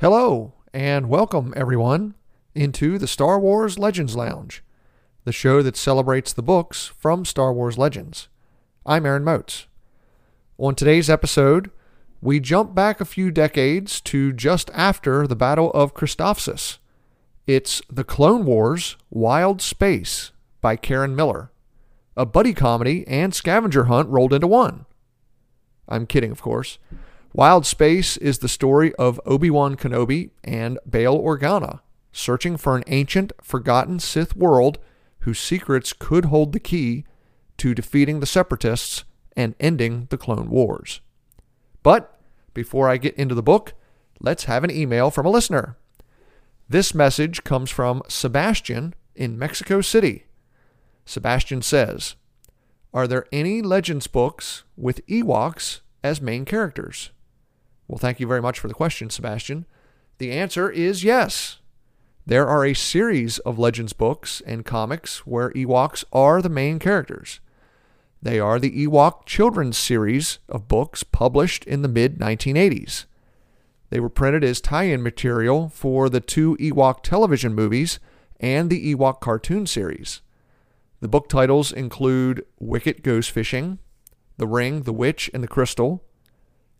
Hello, and welcome everyone into the Star Wars Legends Lounge, the show that celebrates the books from Star Wars Legends. I'm Aaron Motes. On today's episode, we jump back a few decades to just after the Battle of Christophsis. It's The Clone Wars Wild Space by Karen Miller, a buddy comedy and scavenger hunt rolled into one. I'm kidding, of course. Wild Space is the story of Obi-Wan Kenobi and Bail Organa searching for an ancient, forgotten Sith world whose secrets could hold the key to defeating the Separatists and ending the Clone Wars. But before I get into the book, let's have an email from a listener. This message comes from Sebastian in Mexico City. Sebastian says, Are there any Legends books with Ewoks as main characters? Well, thank you very much for the question, Sebastian. The answer is yes. There are a series of Legends books and comics where Ewoks are the main characters. They are the Ewok Children's series of books published in the mid 1980s. They were printed as tie in material for the two Ewok television movies and the Ewok cartoon series. The book titles include Wicket Goes Fishing, The Ring, the Witch, and the Crystal,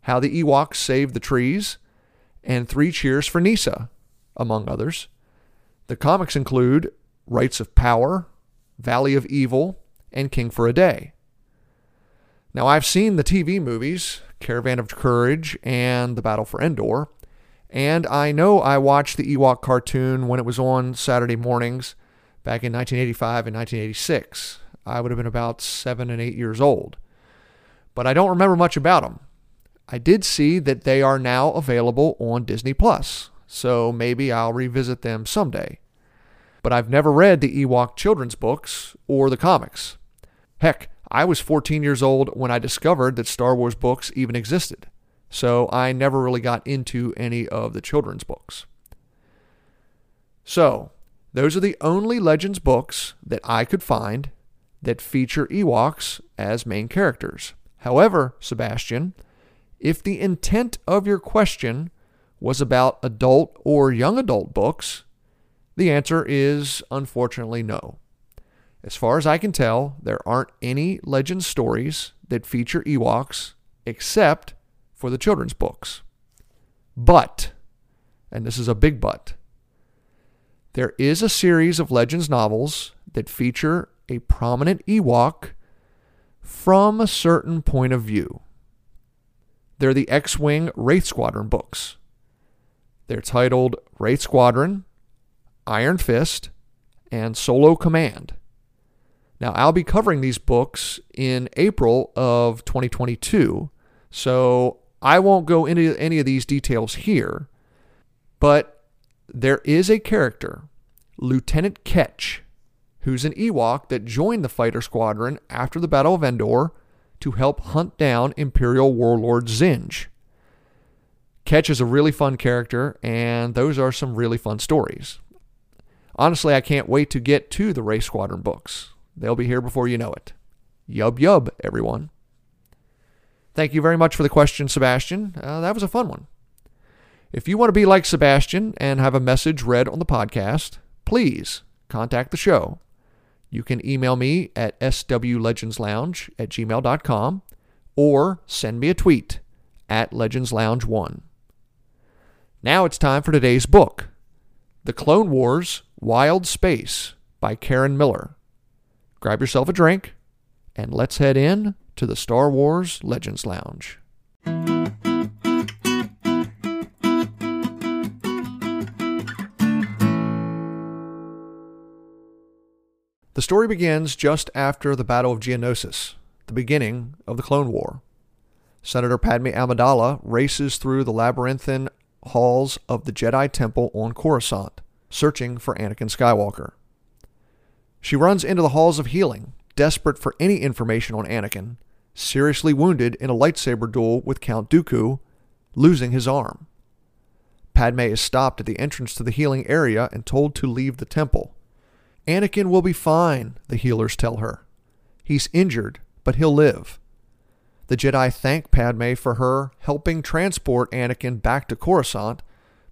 how the Ewoks Saved the Trees, and Three Cheers for Kneesaa, among others. The comics include Rites of Power, Valley of Evil, and King for a Day. Now, I've seen the TV movies, Caravan of Courage and The Battle for Endor, and I know I watched the Ewok cartoon when it was on Saturday mornings back in 1985 and 1986. I would have been about seven and eight years old. But I don't remember much about them. I did see that they are now available on Disney Plus, so maybe I'll revisit them someday. But I've never read the Ewok children's books or the comics. Heck, I was 14 years old when I discovered that Star Wars books even existed, so I never really got into any of the children's books. So, those are the only Legends books that I could find that feature Ewoks as main characters. However, Sebastian, if the intent of your question was about adult or young adult books, the answer is unfortunately no. As far as I can tell, there aren't any legend stories that feature Ewoks except for the children's books. But, and this is a big but, there is a series of Legends novels that feature a prominent Ewok from a certain point of view. They're the X Wing Wraith Squadron books. They're titled Wraith Squadron, Iron Fist, and Solo Command. Now, I'll be covering these books in April of 2022, so I won't go into any of these details here, but there is a character, Lieutenant Kettch, who's an Ewok that joined the fighter squadron after the Battle of Endor to help hunt down Imperial warlord Zsinj. Kettch is a really fun character, and those are some really fun stories. Honestly, I can't wait to get to the Wraith Squadron books. They'll be here before you know it. Yub yub, everyone. Thank you very much for the question, Sebastian. Uh, that was a fun one. If you want to be like Sebastian and have a message read on the podcast, please contact the show. You can email me at swlegendslounge at gmail.com or send me a tweet at legendslounge1. Now it's time for today's book, The Clone Wars Wild Space by Karen Miller. Grab yourself a drink And let's head in to the Star Wars Legends Lounge. The story begins just after the Battle of Geonosis, the beginning of the Clone War. Senator Padme Amidala races through the labyrinthine halls of the Jedi Temple on Coruscant, searching for Anakin Skywalker. She runs into the halls of healing, desperate for any information on Anakin, seriously wounded in a lightsaber duel with Count Dooku, losing his arm. Padme is stopped at the entrance to the healing area and told to leave the temple. Anakin will be fine, the healers tell her. He's injured, but he'll live. The Jedi thank Padme for her helping transport Anakin back to Coruscant,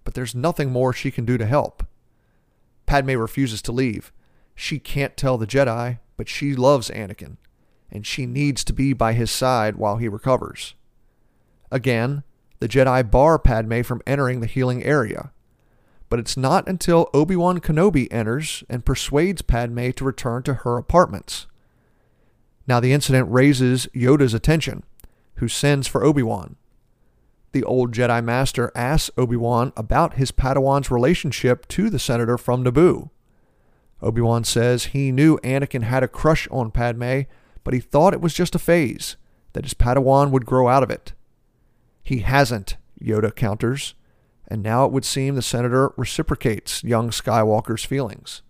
but there's nothing more she can do to help. Padme refuses to leave. She can't tell the Jedi, but she loves Anakin, and she needs to be by his side while he recovers. Again, the Jedi bar Padme from entering the healing area, but it's not until Obi Wan Kenobi enters and persuades Padme to return to her apartments. Now, the incident raises Yoda's attention, who sends for Obi Wan. The old Jedi Master asks Obi Wan about his Padawan's relationship to the senator from Naboo. Obi Wan says he knew Anakin had a crush on Padme, but he thought it was just a phase, that his Padawan would grow out of it. He hasn't, Yoda counters and now it would seem the senator reciprocates young Skywalker's feelings.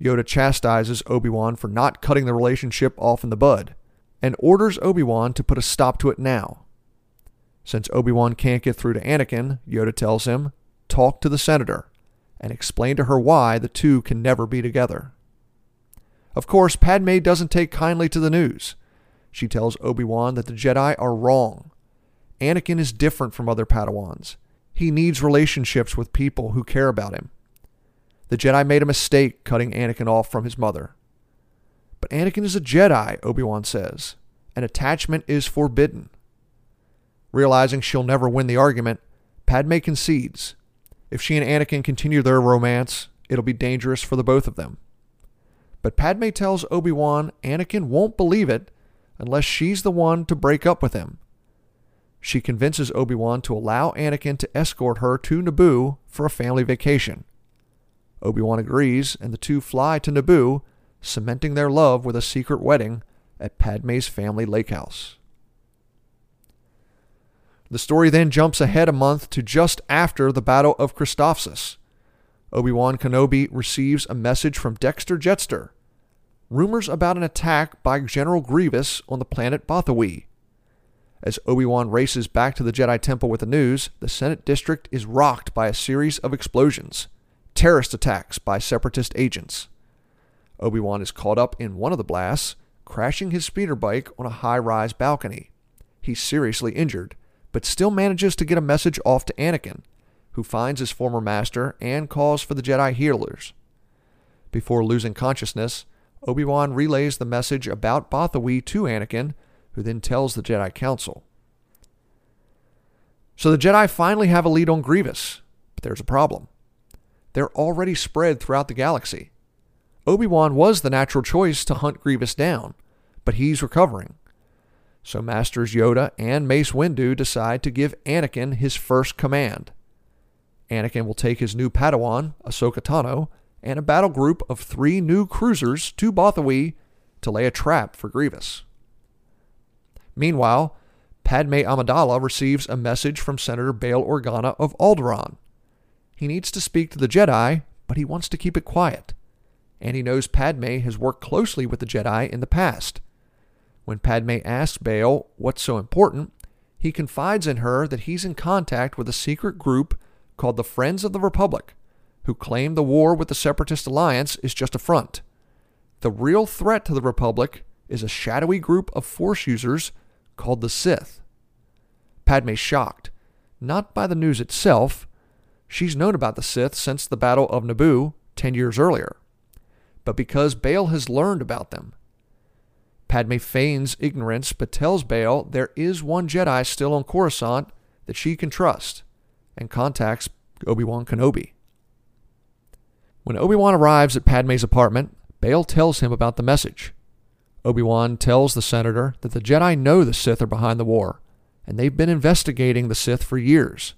Yoda chastises Obi Wan for not cutting the relationship off in the bud, and orders Obi Wan to put a stop to it now. Since Obi Wan can't get through to Anakin, Yoda tells him, talk to the senator, and explain to her why the two can never be together. Of course, Padme doesn't take kindly to the news. She tells Obi Wan that the Jedi are wrong. Anakin is different from other Padawans he needs relationships with people who care about him. The Jedi made a mistake cutting Anakin off from his mother. But Anakin is a Jedi, Obi Wan says, and attachment is forbidden. Realizing she'll never win the argument, Padme concedes. If she and Anakin continue their romance, it'll be dangerous for the both of them. But Padme tells Obi Wan Anakin won't believe it unless she's the one to break up with him she convinces Obi Wan to allow Anakin to escort her to Naboo for a family vacation. Obi Wan agrees, and the two fly to Naboo, cementing their love with a secret wedding at Padme's family lake house. The story then jumps ahead a month to just after the Battle of Christophsis. Obi-Wan Kenobi receives a message from Dexter Jettster. Rumors about an attack by General Grievous on the planet Bothawui. As Obi Wan races back to the Jedi Temple with the news, the Senate District is rocked by a series of explosions, terrorist attacks by separatist agents. Obi Wan is caught up in one of the blasts, crashing his speeder bike on a high rise balcony. He's seriously injured, but still manages to get a message off to Anakin, who finds his former master and calls for the Jedi healers. Before losing consciousness, Obi Wan relays the message about Bothawui to Anakin who then tells the Jedi Council. So the Jedi finally have a lead on Grievous, but there's a problem. They're already spread throughout the galaxy. Obi Wan was the natural choice to hunt Grievous down, but he's recovering. So Masters Yoda and Mace Windu decide to give Anakin his first command. Anakin will take his new Padawan, Ahsoka Tano, and a battle group of three new cruisers to Bothawui to lay a trap for Grievous. Meanwhile, Padme Amidala receives a message from Senator Bail Organa of Alderaan. He needs to speak to the Jedi, but he wants to keep it quiet. And he knows Padme has worked closely with the Jedi in the past. When Padme asks Bail what's so important, he confides in her that he's in contact with a secret group called the Friends of the Republic, who claim the war with the Separatist Alliance is just a front. The real threat to the Republic is a shadowy group of Force users called the Sith. Padme's shocked, not by the news itself. She's known about the Sith since the Battle of Naboo 10 years earlier, but because Bail has learned about them. Padme feigns ignorance but tells Bail there is one Jedi still on Coruscant that she can trust and contacts Obi-Wan Kenobi. When Obi-Wan arrives at Padme's apartment, Bail tells him about the message. Obi-Wan tells the senator that the Jedi know the Sith are behind the war, and they've been investigating the Sith for years.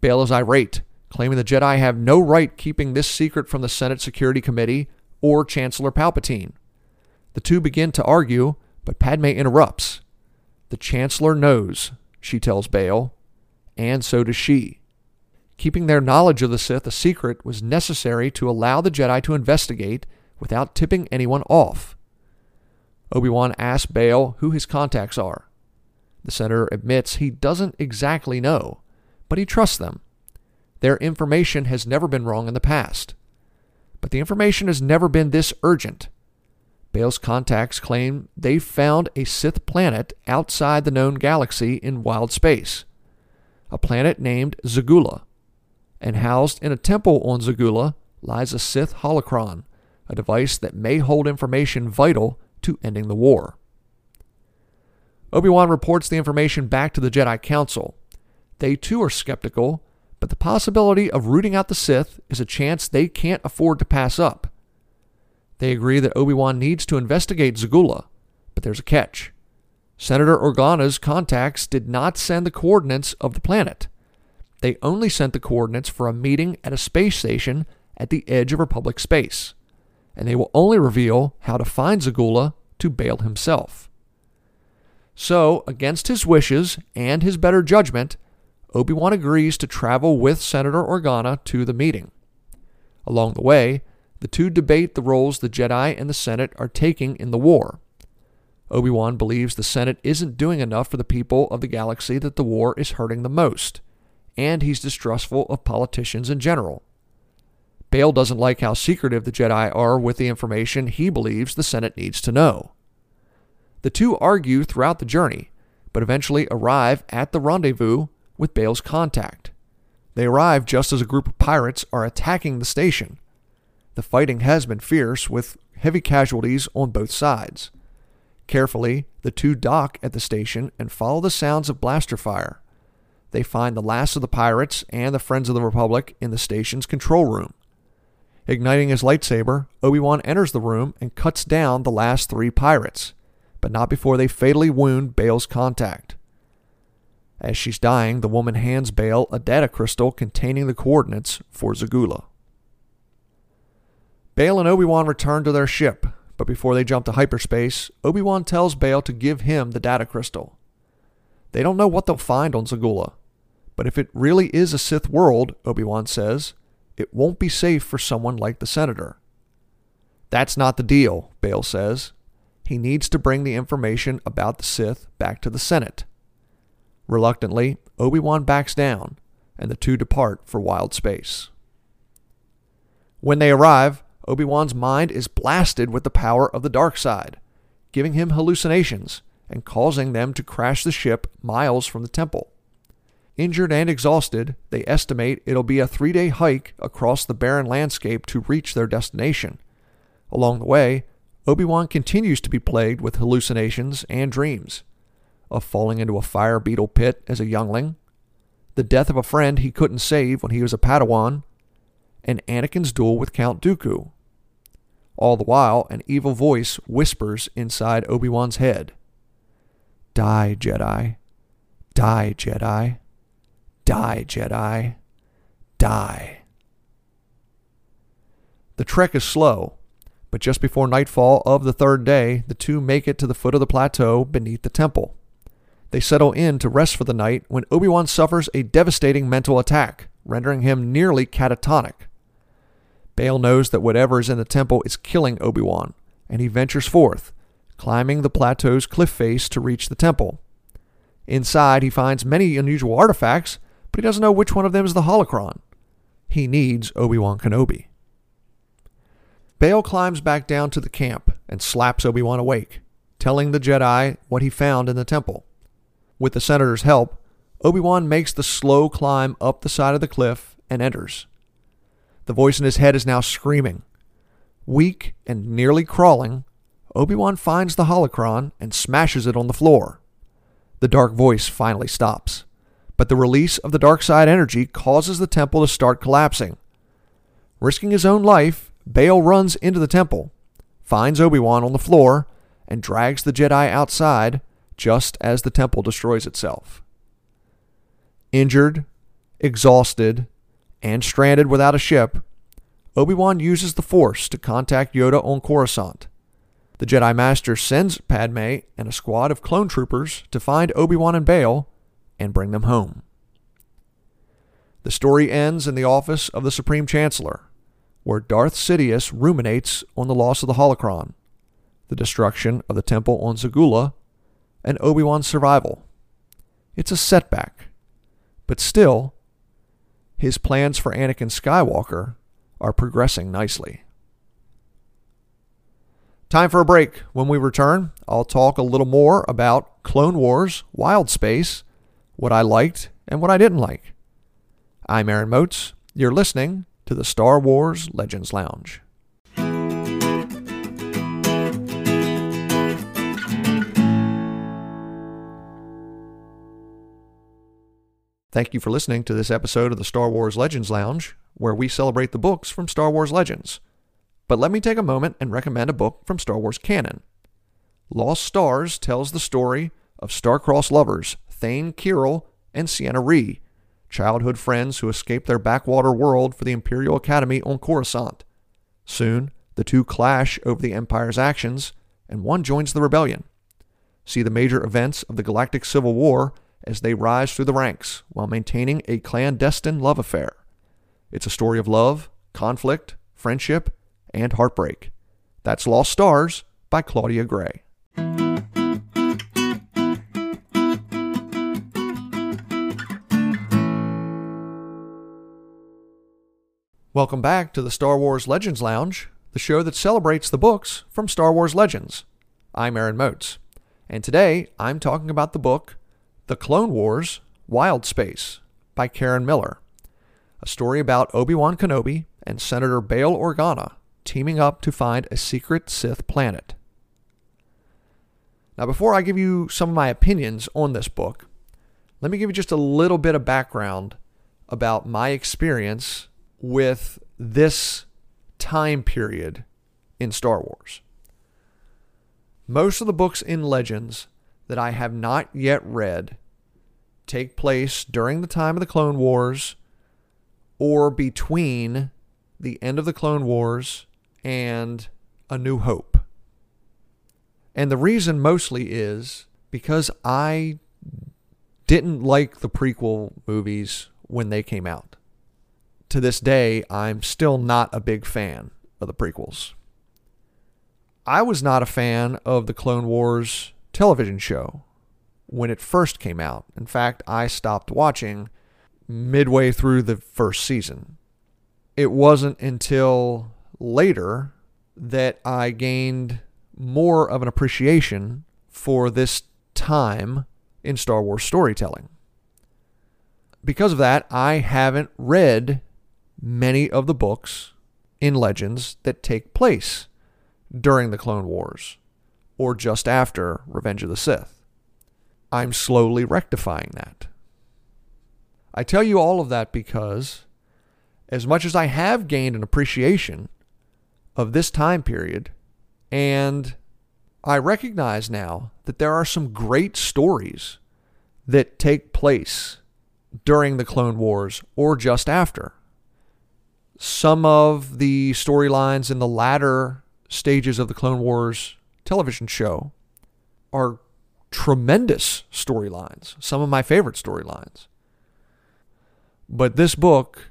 Bail is irate, claiming the Jedi have no right keeping this secret from the Senate Security Committee or Chancellor Palpatine. The two begin to argue, but Padme interrupts. The Chancellor knows, she tells Bail, and so does she. Keeping their knowledge of the Sith a secret was necessary to allow the Jedi to investigate without tipping anyone off. Obi-Wan asks Bail who his contacts are. The senator admits he doesn't exactly know, but he trusts them. Their information has never been wrong in the past. But the information has never been this urgent. Bail's contacts claim they found a Sith planet outside the known galaxy in wild space, a planet named Zigoola. And housed in a temple on Zigoola lies a Sith holocron, a device that may hold information vital to ending the war. Obi Wan reports the information back to the Jedi Council. They too are skeptical, but the possibility of rooting out the Sith is a chance they can't afford to pass up. They agree that Obi Wan needs to investigate Zigoola, but there's a catch. Senator Organa's contacts did not send the coordinates of the planet. They only sent the coordinates for a meeting at a space station at the edge of Republic space, and they will only reveal how to find Zigoola to Bail himself. So, against his wishes and his better judgment, Obi Wan agrees to travel with Senator Organa to the meeting. Along the way, the two debate the roles the Jedi and the Senate are taking in the war. Obi Wan believes the Senate isn't doing enough for the people of the galaxy that the war is hurting the most, and he's distrustful of politicians in general. Bail doesn't like how secretive the Jedi are with the information he believes the Senate needs to know. The two argue throughout the journey, but eventually arrive at the rendezvous with Bail's contact. They arrive just as a group of pirates are attacking the station. The fighting has been fierce, with heavy casualties on both sides. Carefully, the two dock at the station and follow the sounds of blaster fire. They find the last of the pirates and the Friends of the Republic in the station's control room. Igniting his lightsaber, Obi Wan enters the room and cuts down the last three pirates, but not before they fatally wound Bail's contact. As she's dying, the woman hands Bail a data crystal containing the coordinates for Zigoola. Bail and Obi-Wan return to their ship, but before they jump to hyperspace, Obi-Wan tells Bail to give him the data crystal. They don't know what they'll find on Zigoola, but if it really is a Sith world, Obi-Wan says, it won't be safe for someone like the Senator. That's not the deal, Bail says. He needs to bring the information about the Sith back to the Senate. Reluctantly, Obi-Wan backs down, and the two depart for wild space. When they arrive, Obi Wan's mind is blasted with the power of the dark side, giving him hallucinations and causing them to crash the ship miles from the temple. Injured and exhausted, they estimate it'll be a three day hike across the barren landscape to reach their destination. Along the way, Obi Wan continues to be plagued with hallucinations and dreams of falling into a fire beetle pit as a youngling, the death of a friend he couldn't save when he was a Padawan, and Anakin's duel with Count Dooku. All the while, an evil voice whispers inside Obi Wan's head Die, Jedi. Die, Jedi. Die, Jedi. Die. The trek is slow, but just before nightfall of the third day, the two make it to the foot of the plateau beneath the temple. They settle in to rest for the night when Obi Wan suffers a devastating mental attack, rendering him nearly catatonic. Bail knows that whatever is in the temple is killing Obi Wan, and he ventures forth, climbing the plateau's cliff face to reach the temple. Inside, he finds many unusual artifacts, but he doesn't know which one of them is the holocron. He needs Obi Wan Kenobi. Bail climbs back down to the camp and slaps Obi Wan awake, telling the Jedi what he found in the temple. With the Senator's help, Obi Wan makes the slow climb up the side of the cliff and enters. The voice in his head is now screaming. Weak and nearly crawling, Obi Wan finds the holocron and smashes it on the floor. The dark voice finally stops, but the release of the dark side energy causes the temple to start collapsing. Risking his own life, Bail runs into the temple, finds Obi Wan on the floor, and drags the Jedi outside just as the temple destroys itself. Injured, exhausted, and stranded without a ship, Obi Wan uses the Force to contact Yoda on Coruscant. The Jedi Master sends Padme and a squad of clone troopers to find Obi Wan and Bail and bring them home. The story ends in the office of the Supreme Chancellor, where Darth Sidious ruminates on the loss of the holocron, the destruction of the temple on Zigoola, and Obi Wan's survival. It's a setback, but still, his plans for Anakin Skywalker are progressing nicely. Time for a break. When we return, I'll talk a little more about Clone Wars Wild Space, what I liked and what I didn't like. I'm Aaron Moats. You're listening to the Star Wars Legends Lounge. Thank you for listening to this episode of the Star Wars Legends Lounge, where we celebrate the books from Star Wars Legends. But let me take a moment and recommend a book from Star Wars canon. Lost Stars tells the story of star-crossed lovers Thane Kyrell and Ciena Ree, childhood friends who escape their backwater world for the Imperial Academy on Coruscant. Soon, the two clash over the Empire's actions, and one joins the rebellion. See the major events of the Galactic Civil War as they rise through the ranks while maintaining a clandestine love affair. It's a story of love, conflict, friendship, and heartbreak. That's Lost Stars by Claudia Gray. Welcome back to the Star Wars Legends Lounge, the show that celebrates the books from Star Wars Legends. I'm Aaron Moats, and today I'm talking about the book The Clone Wars Wild Space by Karen Miller, a story about Obi-Wan Kenobi and Senator Bail Organa teaming up to find a secret Sith planet. Now, before I give you some of my opinions on this book, let me give you just a little bit of background about my experience with this time period in Star Wars. Most of the books in Legends that I have not yet read take place during the time of the Clone Wars or between the end of the Clone Wars and A New Hope. And the reason mostly is because I didn't like the prequel movies when they came out to this day, I'm still not a big fan of the prequels. I was not a fan of the Clone Wars television show when it first came out. In fact, I stopped watching midway through the first season. It wasn't until later that I gained more of an appreciation for this time in Star Wars storytelling. Because of that, I haven't read many of the books in Legends that take place during the Clone Wars or just after Revenge of the Sith. I'm slowly rectifying that. I tell you all of that because, as much as I have gained an appreciation of this time period, and I recognize now that there are some great stories that take place during the Clone Wars or just after some of the storylines in the latter stages of the Clone Wars television show are tremendous storylines, some of my favorite storylines. But this book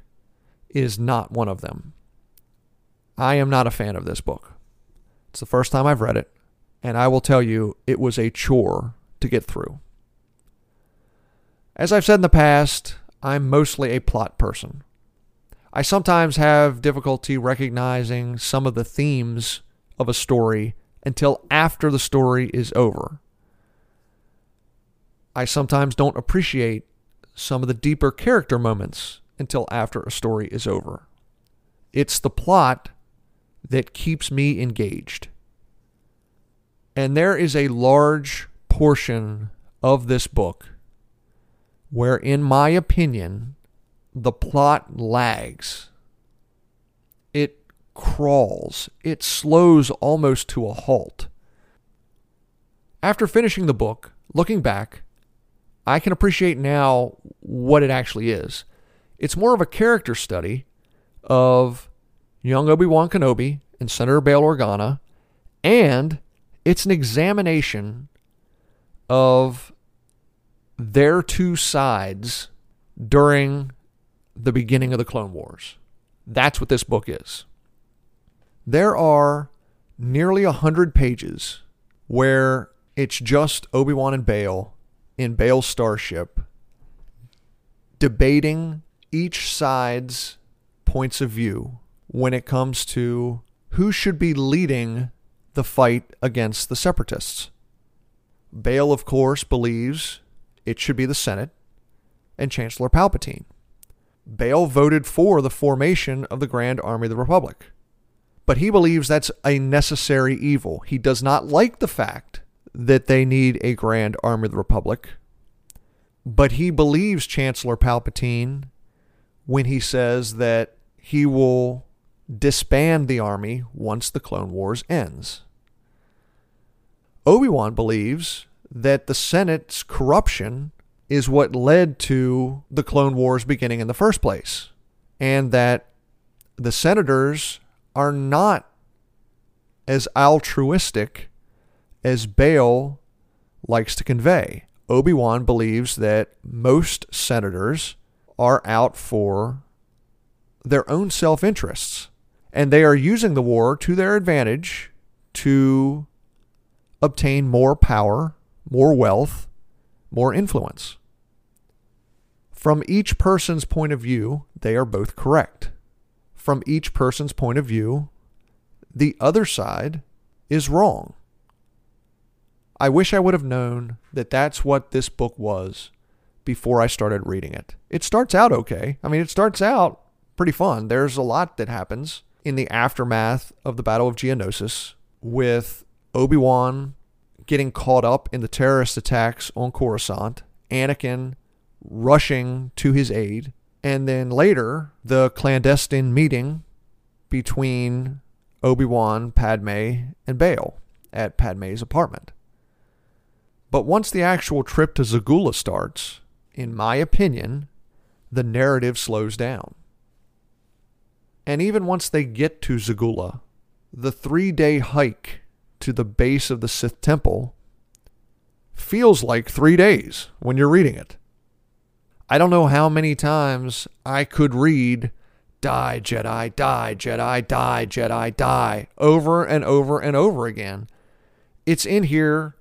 is not one of them. I am not a fan of this book. It's the first time I've read it, and I will tell you it was a chore to get through. As I've said in the past, I'm mostly a plot person. I sometimes have difficulty recognizing some of the themes of a story until after the story is over. I sometimes don't appreciate some of the deeper character moments until after a story is over. It's the plot that keeps me engaged. And there is a large portion of this book where, in my opinion, the plot lags. It crawls. It slows almost to a halt. After finishing the book, looking back, I can appreciate now what it actually is. It's more of a character study of young Obi Wan Kenobi and Senator Bail Organa, and it's an examination of their two sides during the beginning of the Clone Wars. That's what this book is. There are nearly a hundred pages where it's just Obi Wan and Bail in Bail's starship debating each side's points of view when it comes to who should be leading the fight against the separatists. Bail, of course, believes it should be the Senate and Chancellor Palpatine. Bail voted for the formation of the Grand Army of the Republic. But he believes that's a necessary evil. He does not like the fact that they need a Grand Army of the Republic. But he believes Chancellor Palpatine when he says that he will disband the army once the Clone Wars ends. Obi Wan believes that the Senate's corruption is what led to the Clone Wars beginning in the first place, and that the senators are not as altruistic as Bail likes to convey. Obi Wan believes that most senators are out for their own self interests, and they are using the war to their advantage to obtain more power, more wealth, more influence. From each person's point of view, they are both correct. From each person's point of view, the other side is wrong. I wish I would have known that that's what this book was before I started reading it. It starts out okay. I mean, it starts out pretty fun. There's a lot that happens in the aftermath of the Battle of Geonosis with Obi-Wan getting caught up in the terrorist attacks on Coruscant, Anakin rushing to his aid, and then later the clandestine meeting between Obi-Wan, Padme, and Bail at Padme's apartment. But once the actual trip to Zigoola starts, in my opinion, the narrative slows down. And even once they get to Zigoola, the three day hike to the base of the Sith Temple feels like three days when you're reading it. I don't know how many times I could read Die, Jedi, die, Jedi, die, Jedi, die over and over and over again. It's in here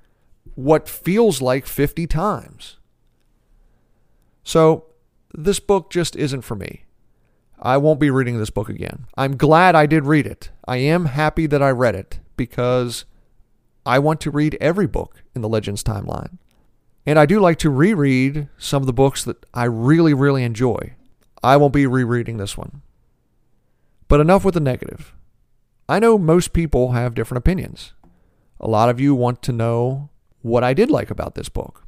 what feels like 50 times. So, this book just isn't for me. I won't be reading this book again. I'm glad I did read it. I am happy that I read it because I want to read every book in the Legends timeline. And I do like to reread some of the books that I really, really enjoy. I won't be rereading this one. But enough with the negative. I know most people have different opinions. A lot of you want to know what I did like about this book.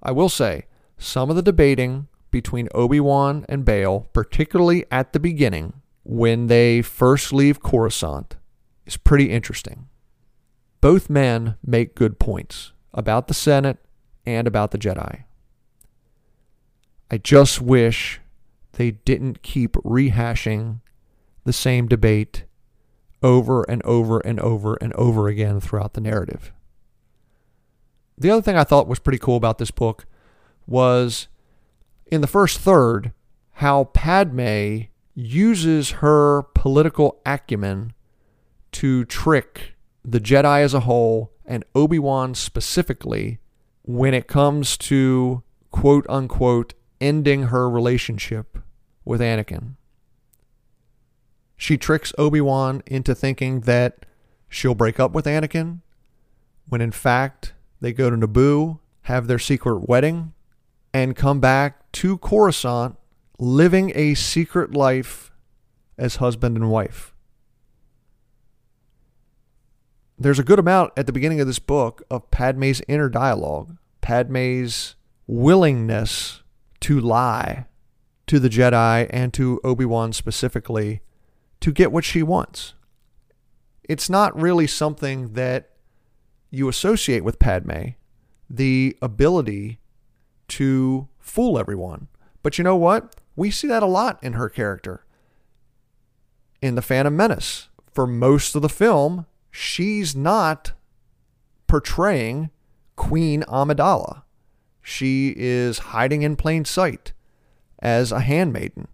I will say, some of the debating between Obi Wan and Bail, particularly at the beginning, when they first leave Coruscant, is pretty interesting. Both men make good points about the Senate and about the Jedi. I just wish they didn't keep rehashing the same debate over and over and over and over again throughout the narrative. The other thing I thought was pretty cool about this book was in the first third how Padme uses her political acumen to trick the Jedi as a whole and Obi Wan specifically when it comes to quote unquote ending her relationship with Anakin. She tricks Obi Wan into thinking that she'll break up with Anakin, when in fact they go to Naboo, have their secret wedding, and come back to Coruscant living a secret life as husband and wife. There's a good amount at the beginning of this book of Padme's inner dialogue, Padme's willingness to lie to the Jedi and to Obi Wan specifically to get what she wants. It's not really something that you associate with Padme the ability to fool everyone. But you know what? We see that a lot in her character. In The Phantom Menace, for most of the film, she's not portraying Queen Amidala. She is hiding in plain sight as a handmaiden.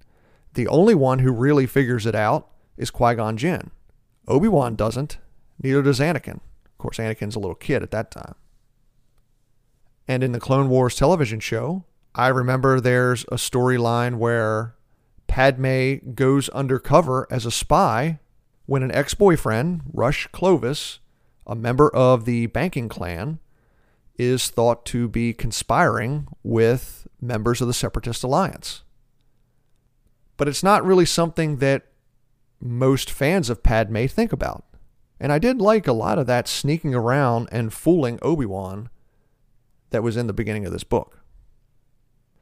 The only one who really figures it out is Qui Gon Jinn. Obi Wan doesn't, neither does Anakin. Of course, Anakin's a little kid at that time. And in the Clone Wars television show, I remember there's a storyline where Padme goes undercover as a spy when an ex boyfriend, Rush Clovis, a member of the banking clan, is thought to be conspiring with members of the Separatist Alliance. But it's not really something that most fans of Padme think about. And I did like a lot of that sneaking around and fooling Obi Wan that was in the beginning of this book.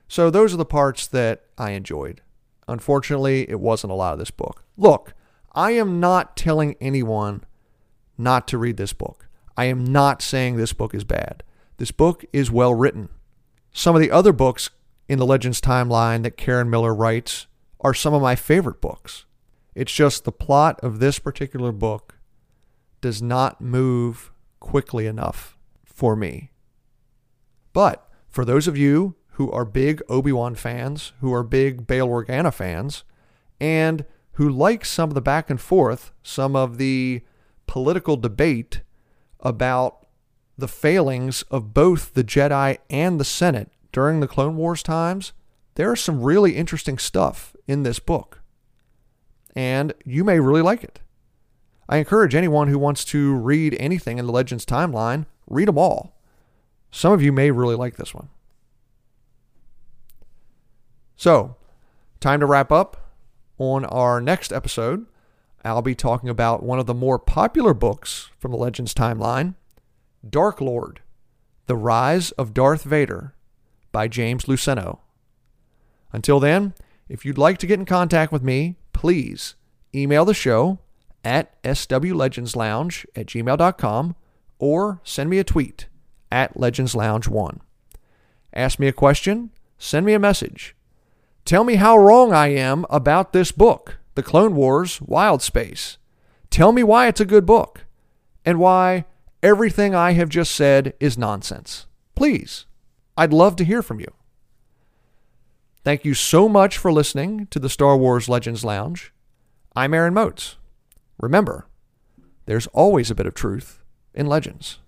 So those are the parts that I enjoyed. Unfortunately, it wasn't a lot of this book. Look, I am not telling anyone not to read this book. I am not saying this book is bad. This book is well written. Some of the other books in the Legends timeline that Karen Miller writes are some of my favorite books. It's just the plot of this particular book does not move quickly enough for me. But for those of you who are big Obi Wan fans, who are big Bail Organa fans, and who likes some of the back and forth, some of the political debate about the failings of both the Jedi and the Senate during the Clone Wars times, there is some really interesting stuff in this book. And you may really like it. I encourage anyone who wants to read anything in the Legends timeline, read them all. Some of you may really like this one. So, time to wrap up. On our next episode, I'll be talking about one of the more popular books from the Legends timeline Dark Lord The Rise of Darth Vader by James Luceno. Until then, if you'd like to get in contact with me, please email the show at swlegendslounge at gmail.com or send me a tweet at legendslounge1. Ask me a question, send me a message. Tell me how wrong I am about this book, The Clone Wars Wild Space. Tell me why it's a good book and why everything I have just said is nonsense. Please, I'd love to hear from you. Thank you so much for listening to the Star Wars Legends Lounge. I'm Aaron Moats. Remember, there's always a bit of truth in legends.